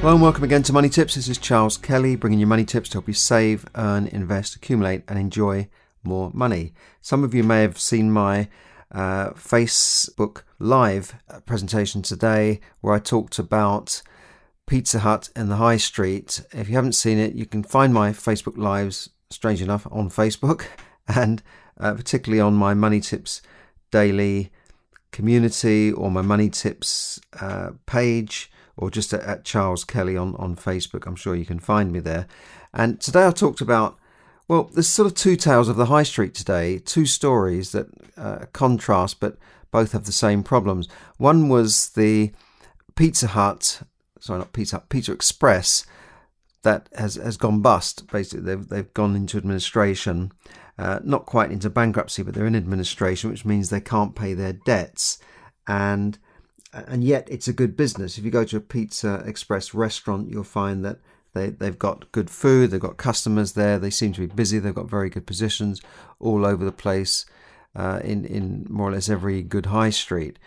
Hello and welcome again to Money Tips. This is Charles Kelly bringing you money tips to help you save, earn, invest, accumulate, and enjoy more money. Some of you may have seen my uh, Facebook Live presentation today where I talked about Pizza Hut in the High Street. If you haven't seen it, you can find my Facebook Lives, strange enough, on Facebook and uh, particularly on my Money Tips Daily community or my Money Tips uh, page or just at, at, Charles Kelly on, on Facebook. I'm sure you can find me there. And today I talked about, well, there's sort of two tales of the high street today, two stories that uh, contrast, but both have the same problems. One was the Pizza Hut, sorry, not Pizza Hut, Pizza Express that has, has gone bust. Basically, they've, they've gone into administration, uh, not quite into bankruptcy, but they're in administration, which means they can't pay their debts. And and yet it's a good business. If you go to a Pizza Express restaurant, you'll find that they, they've got good food, they've got customers there, they seem to be busy, they've got very good positions all over the place uh, in, in more or less every good high street.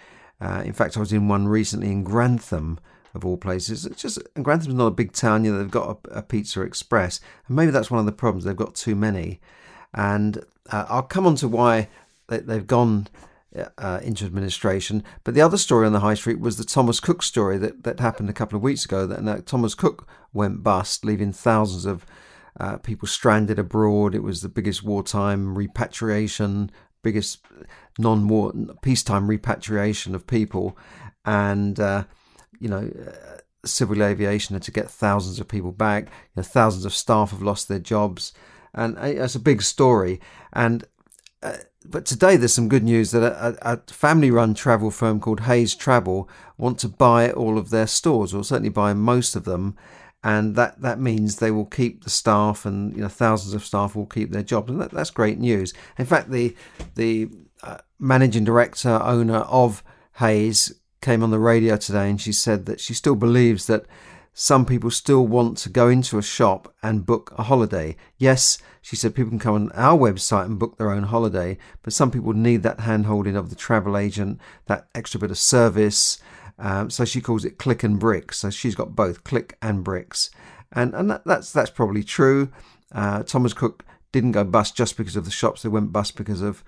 Uh, in fact, I was in one recently in Grantham, of all places. It's just Grantham's not a big town, you know, they've got a, a Pizza Express, and maybe that's one of the problems, they've got too many. And uh, I'll come on to why they, they've gone uh, into administration. But the other story on the high street was the Thomas Cook story that, that happened a couple of weeks ago. That, that Thomas Cook went bust, leaving thousands of uh, people stranded abroad. It was the biggest wartime repatriation, biggest non-war peacetime repatriation of people, and uh, you know. Uh, civil aviation had to get thousands of people back. You know, thousands of staff have lost their jobs, and uh, it's a big story. And uh, but today there's some good news that a, a family-run travel firm called Hays Travel want to buy all of their stores, or certainly buy most of them, and that, that means they will keep the staff, and you know thousands of staff will keep their jobs, and that, that's great news. In fact, the the uh, managing director owner of Hayes came on the radio today, and she said that she still believes that some people still want to go into a shop and book a holiday. Yes, she said people can come on our website and book their own holiday, but some people need that hand holding of the travel agent, that extra bit of service. Um, so she calls it click and bricks. So she's got both click and bricks, and and that, that's that's probably true. Uh, Thomas Cook didn't go bust just because of the shops; they went bust because of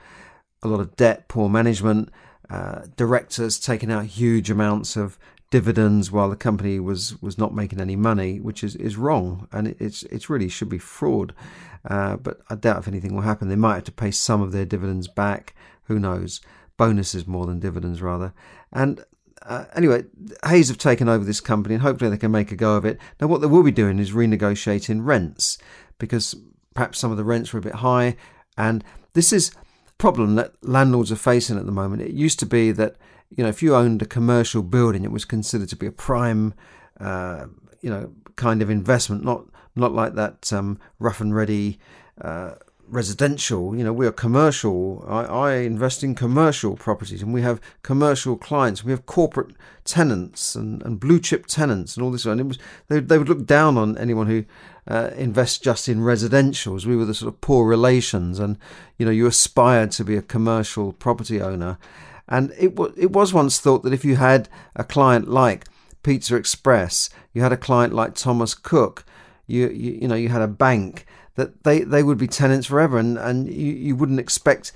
a lot of debt, poor management, uh, directors taking out huge amounts of dividends while the company was was not making any money, which is, is wrong, and it, it's it's really should be fraud. Uh, but I doubt if anything will happen. They might have to pay some of their dividends back. Who knows? Bonuses more than dividends, rather. And uh, anyway, Hays have taken over this company, and hopefully they can make a go of it. Now, what they will be doing is renegotiating rents because perhaps some of the rents were a bit high, and this is a problem that landlords are facing at the moment. It used to be that you know, if you owned a commercial building, it was considered to be a prime, uh, you know, kind of investment, not not like that um, rough and ready uh, residential. You know, we are commercial. I, I, invest in commercial properties, and we have commercial clients. We have corporate tenants and, and blue chip tenants and all this. And it was they, they would look down on anyone who uh, invests just in residentials. We were the sort of poor relations, and you know, you aspired to be a commercial property owner. And it, w- it was once thought that if you had a client like Pizza Express, you had a client like Thomas Cook, you, you, you know, you had a bank, that they, they would be tenants forever and, and you, you wouldn't expect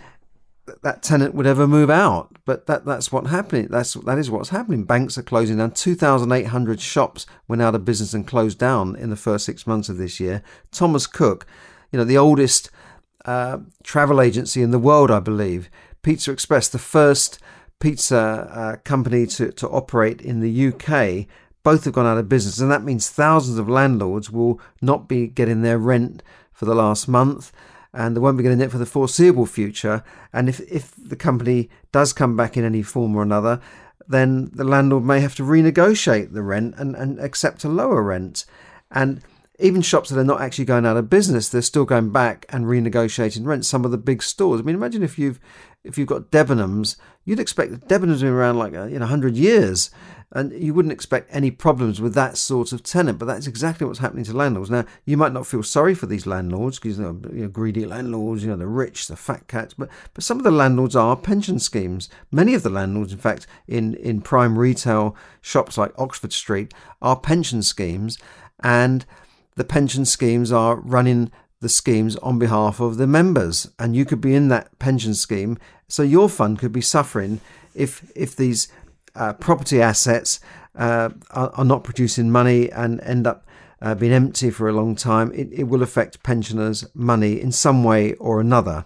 that, tenant would ever move out. But that, that's what happening. That's, that is what's happening. Banks are closing down. 2,800 shops went out of business and closed down in the first six months of this year. Thomas Cook, you know, the oldest uh, travel agency in the world, I believe, Pizza Express, the first pizza uh, company to, to operate in the UK, both have gone out of business. And that means thousands of landlords will not be getting their rent for the last month and they won't be getting it for the foreseeable future. And if, if the company does come back in any form or another, then the landlord may have to renegotiate the rent and, and accept a lower rent. And even shops that are not actually going out of business, they're still going back and renegotiating rent. Some of the big stores. I mean, imagine if you've if you've got Debenhams, you'd expect Debenhams to be around like uh, you know hundred years, and you wouldn't expect any problems with that sort of tenant. But that's exactly what's happening to landlords. Now, you might not feel sorry for these landlords because they're you know greedy landlords, you know the rich, the fat cats. But but some of the landlords are pension schemes. Many of the landlords, in fact, in in prime retail shops like Oxford Street, are pension schemes, and the pension schemes are running the schemes on behalf of the members, and you could be in that pension scheme, so your fund could be suffering if if these uh, property assets uh, are, are, not producing money and end up uh, being empty for a long time. It, it will affect pensioners' money in some way or another.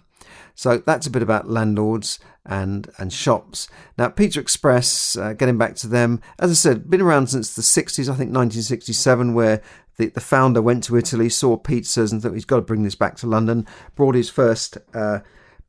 So that's a bit about landlords and and shops. Now, Pizza Express, uh, getting back to them, as I said, been around since the 60s, I think 1967, where the, the founder went to Italy, saw pizzas, and thought he's got to bring this back to London. Brought his first uh,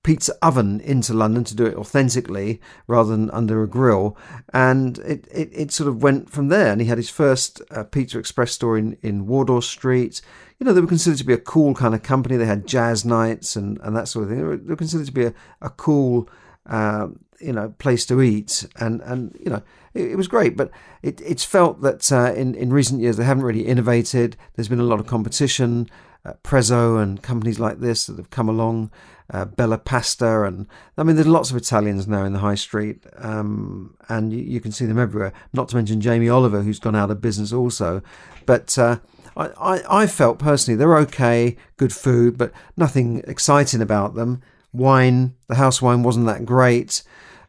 pizza oven into London to do it authentically rather than under a grill. And it, it, it sort of went from there. And he had his first uh, Pizza Express store in, in Wardour Street. You know, they were considered to be a cool kind of company. They had jazz nights and, and that sort of thing. They were, they were considered to be a, a cool, uh, you know, place to eat. And, and you know, it, it was great. But it, it's felt that uh, in, in recent years they haven't really innovated. There's been a lot of competition. Uh, Prezzo and companies like this that have come along uh, Bella Pasta, and I mean, there's lots of Italians now in the high street, um, and you, you, can see them everywhere. Not to mention Jamie Oliver, who's gone out of business also. But uh, I, I, I, felt personally they're okay, good food, but nothing exciting about them. Wine, the house wine wasn't that great.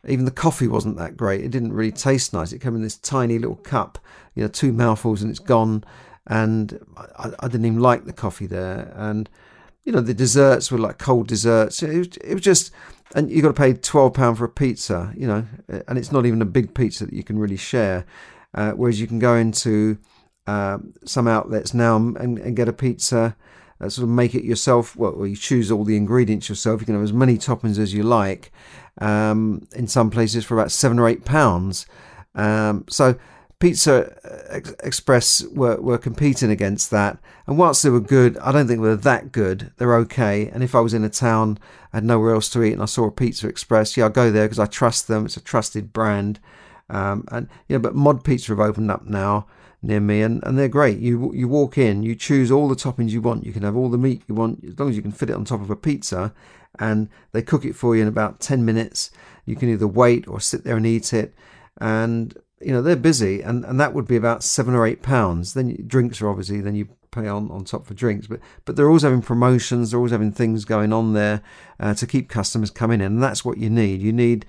Even the coffee wasn't that great. It didn't really taste nice. It came in this tiny little cup, you know, two mouthfuls and it's gone. And I, I didn't even like the coffee there. And you know, the desserts were like cold desserts. It was, it was just, and you got to pay twelve pound for a pizza, you know, and it's not even a big pizza that you can really share. Uh, whereas you can go into uh, some outlets now and, and get a pizza, uh, sort of make it yourself. Well, you choose all the ingredients yourself. You can have as many toppings as you like. Um, in some places for about seven or eight pounds. Um, so Pizza Express were, were competing against that. And whilst they were good, I don't think they were that good. They're okay. And if I was in a town, I had nowhere else to eat, and I saw a Pizza Express, yeah, I'll go there because I trust them. It's a trusted brand. Um, and you know, but Mod Pizza have opened up now near me, and, and they're great. You you walk in, you choose all the toppings you want. You can have all the meat you want as long as you can fit it on top of a pizza, and they cook it for you in about ten minutes. You can either wait or sit there and eat it, and you know they're busy and, and that would be about seven or eight pounds. Then drinks are obviously then you pay on, on top for drinks. But but they're always having promotions they're always having things going on there uh, to keep customers coming in and that's what you need. You need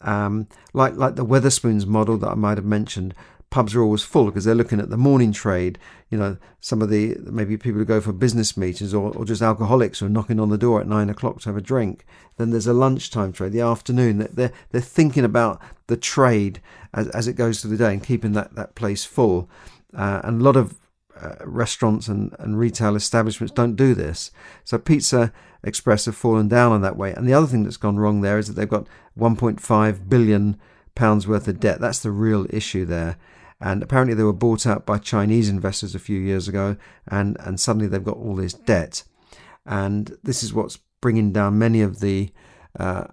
um, like like the Wetherspoons model that I might have mentioned pubs are always full because they're looking at the morning trade. You know, some of the maybe people who go for business meetings or, or just alcoholics who are knocking on the door at nine o'clock to have a drink. Then there's a lunchtime trade, the afternoon. They're they're thinking about the trade as, as it goes through the day and keeping that, that place full. Uh, and a lot of uh, restaurants and, and retail establishments don't do this. So Pizza Express have fallen down on that way. And the other thing that's gone wrong there is that they've got 1.5 billion pounds worth of debt. That's the real issue there. And apparently they were bought out by Chinese investors a few years ago, and, and suddenly they've got all this debt. And this is what's bringing down many of the uh,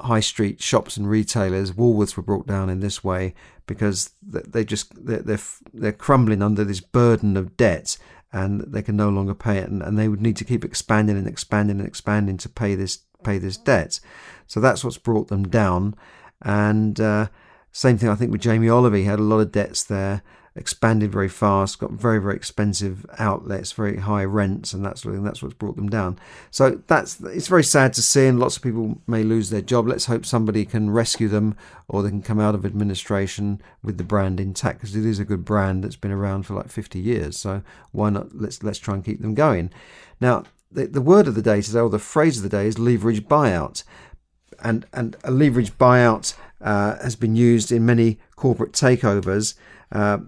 high street shops and retailers. Woolworths were brought down in this way because they just they're, they're, they're crumbling under this burden of debt and they can no longer pay it and, and they would need to keep expanding and expanding and expanding to pay this pay this debt so that's what's brought them down and uh, same thing, I think, with Jamie Oliver. He had a lot of debts there, expanded very fast, got very, very expensive outlets, very high rents, and that sort of thing. That's what's brought them down. So that's it's very sad to see, and lots of people may lose their job. Let's hope somebody can rescue them, or they can come out of administration with the brand intact, because it is a good brand that's been around for like 50 years. So why not? Let's let's try and keep them going. Now, the, the word of the day today, or the phrase of the day, is leverage buyout, and and a leverage buyout uh, has been used in many corporate takeovers. Uh,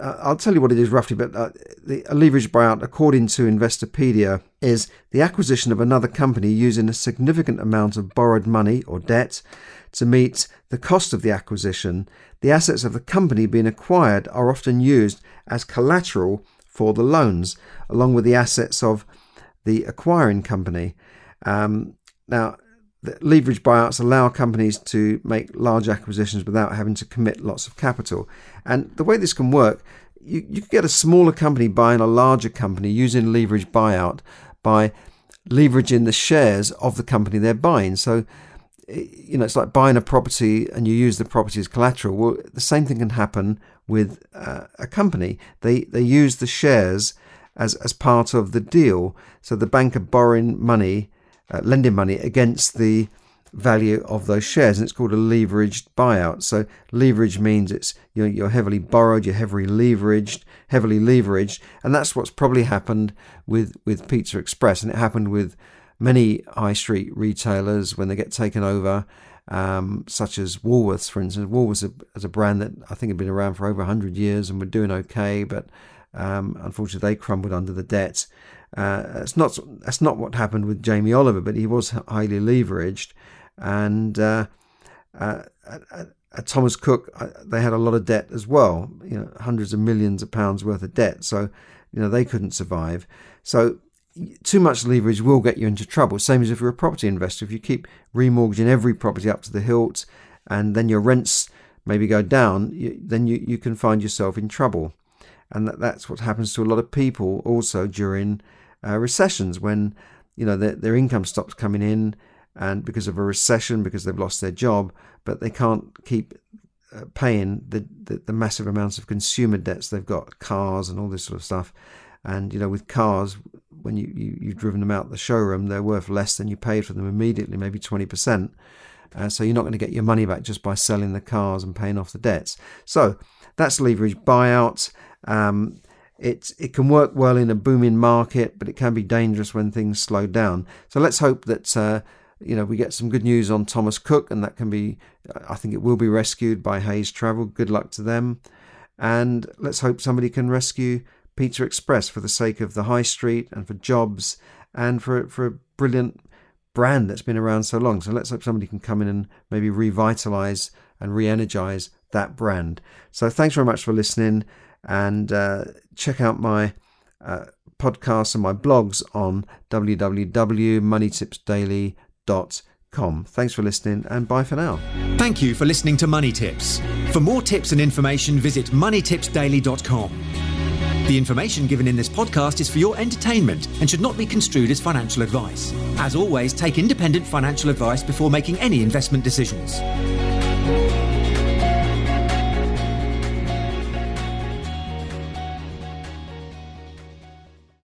I'll tell you what it is roughly, but uh, the, a leverage buyout, according to Investopedia, is the acquisition of another company using a significant amount of borrowed money or debt to meet the cost of the acquisition. The assets of the company being acquired are often used as collateral for the loans, along with the assets of the acquiring company. Um, now, leverage buyouts allow companies to make large acquisitions without having to commit lots of capital. And the way this can work, you, you get a smaller company buying a larger company using leverage buyout by leveraging the shares of the company they're buying. So, you know, it's like buying a property and you use the property as collateral. Well, the same thing can happen with uh, a company. They they use the shares as as part of the deal. So the bank are borrowing money uh, lending money against the value of those shares, and it's called a leveraged buyout. So leverage means it's you're, you're heavily borrowed, you're heavily leveraged, heavily leveraged, and that's what's probably happened with with Pizza Express, and it happened with many high street retailers when they get taken over. Um, such as Woolworths, for instance. Woolworths is a brand that I think had been around for over 100 years and were doing okay, but um, unfortunately they crumbled under the debt. Uh, that's not that's not what happened with Jamie Oliver, but he was highly leveraged, and uh, uh, Thomas Cook uh, they had a lot of debt as well, you know, hundreds of millions of pounds worth of debt. So you know they couldn't survive. So too much leverage will get you into trouble. Same as if you're a property investor. If you keep remortgaging every property up to the hilt, and then your rents maybe go down, you, then you, you can find yourself in trouble. And that, that's what happens to a lot of people also during uh, recessions when you know their, their income stops coming in and because of a recession because they've lost their job but they can't keep uh, paying the, the, the massive amounts of consumer debts they've got cars and all this sort of stuff. And you know with cars when you, you you've driven them out the showroom they're worth less than you paid for them immediately maybe 20% uh, so you're not going to get your money back just by selling the cars and paying off the debts. So that's leverage buyout um, it, it can work well in a booming market, but it can be dangerous when things slow down. So let's hope that uh, you know we get some good news on Thomas Cook, and that can be. I think it will be rescued by Hays Travel. Good luck to them, and let's hope somebody can rescue Pizza Express for the sake of the high street and for jobs and for for a brilliant brand that's been around so long. So let's hope somebody can come in and maybe revitalize and re-energize that brand. So thanks very much for listening and uh, check out my uh, podcasts and my blogs on www.moneytipsdaily.com. Thanks for listening and bye for now. Thank you for listening to Money Tips. For more tips and information, visit moneytipsdaily.com. The information given in this podcast is for your entertainment and should not be construed as financial advice. As always, take independent financial advice before making any investment decisions.